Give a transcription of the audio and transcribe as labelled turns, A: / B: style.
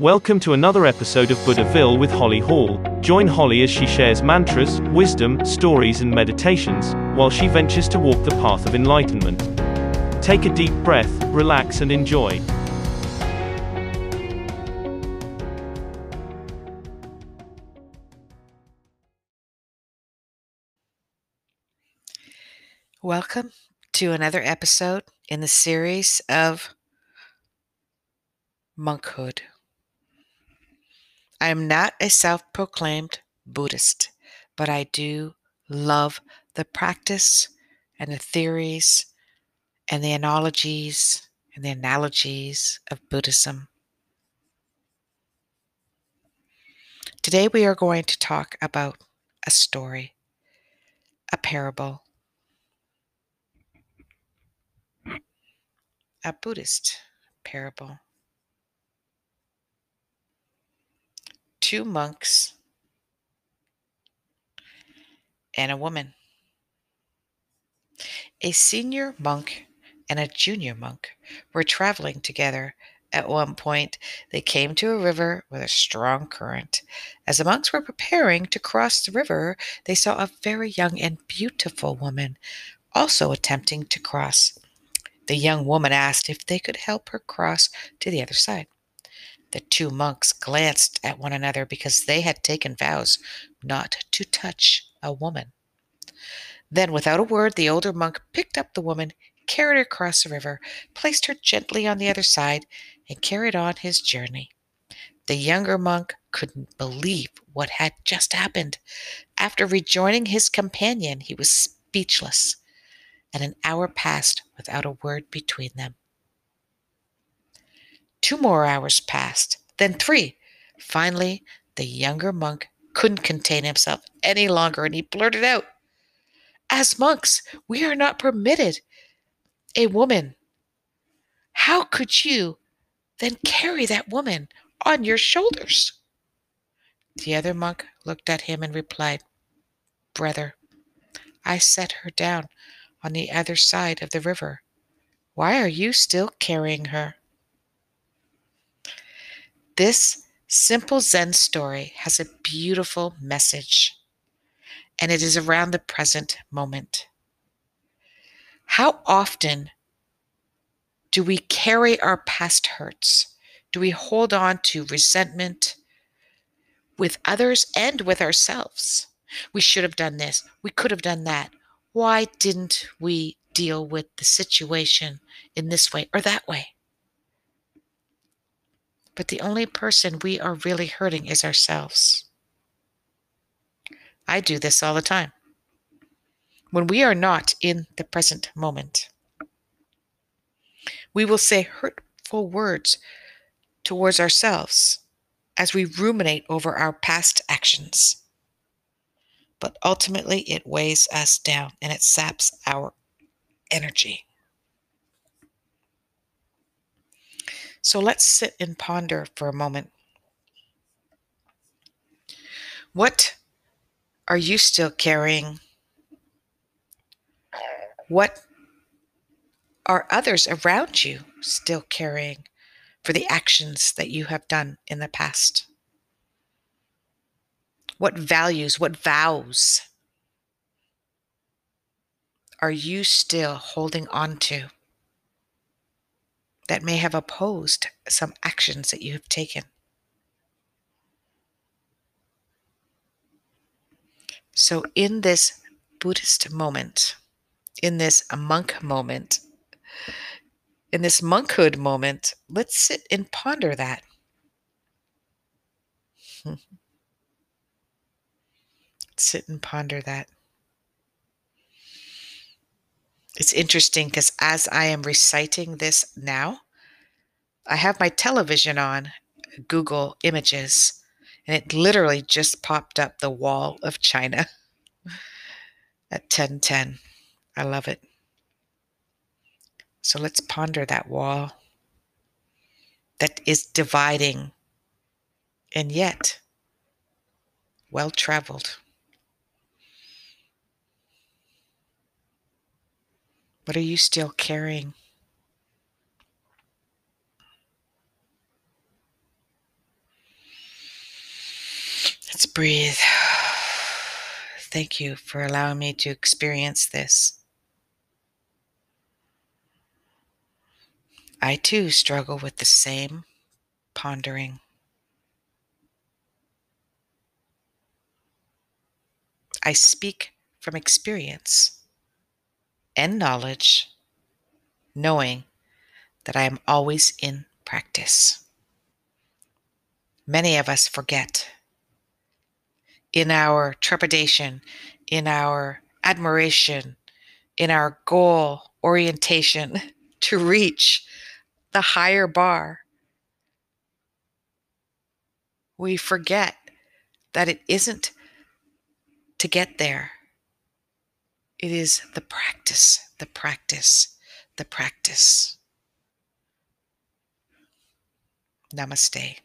A: Welcome to another episode of Buddhaville with Holly Hall. Join Holly as she shares mantras, wisdom, stories, and meditations, while she ventures to walk the path of enlightenment. Take a deep breath, relax, and enjoy.
B: Welcome to another episode in the series of Monkhood. I am not a self proclaimed Buddhist, but I do love the practice and the theories and the analogies and the analogies of Buddhism. Today we are going to talk about a story, a parable a Buddhist parable. Two monks and a woman. A senior monk and a junior monk were traveling together. At one point, they came to a river with a strong current. As the monks were preparing to cross the river, they saw a very young and beautiful woman also attempting to cross. The young woman asked if they could help her cross to the other side. The two monks glanced at one another because they had taken vows not to touch a woman. Then, without a word, the older monk picked up the woman, carried her across the river, placed her gently on the other side, and carried on his journey. The younger monk couldn't believe what had just happened. After rejoining his companion, he was speechless and an hour passed without a word between them. Two more hours passed, then three. Finally, the younger monk couldn't contain himself any longer and he blurted out, As monks, we are not permitted a woman. How could you then carry that woman on your shoulders? The other monk looked at him and replied, Brother, I set her down on the other side of the river. Why are you still carrying her? This simple Zen story has a beautiful message, and it is around the present moment. How often do we carry our past hurts? Do we hold on to resentment with others and with ourselves? We should have done this. We could have done that why didn't we deal with the situation in this way or that way? But the only person we are really hurting is ourselves. I do this all the time. When we are not in the present moment, we will say hurtful words towards ourselves as we ruminate over our past actions but ultimately it weighs us down and it saps our energy. So let's sit and ponder for a moment. What are you still carrying? What are others around you still carrying for the actions that you have done in the past? What values, what vows are you still holding on to that may have opposed some actions that you have taken? So, in this Buddhist moment, in this monk moment, in this monkhood moment, let's sit and ponder that. sit and ponder that. It's interesting because as I am reciting this now, I have my television on, Google Images, and it literally just popped up the wall of China at 1010. I love it. So let's ponder that wall that is dividing and yet well traveled. What are you still carrying? Let's breathe. Thank you for allowing me to experience this. I too struggle with the same pondering. I speak from experience and knowledge, knowing that I am always in practice. Many of us forget in our trepidation, in our admiration, in our goal orientation to reach the higher bar, we forget that it isn't to get there. It is the practice, the practice, the practice. Namaste.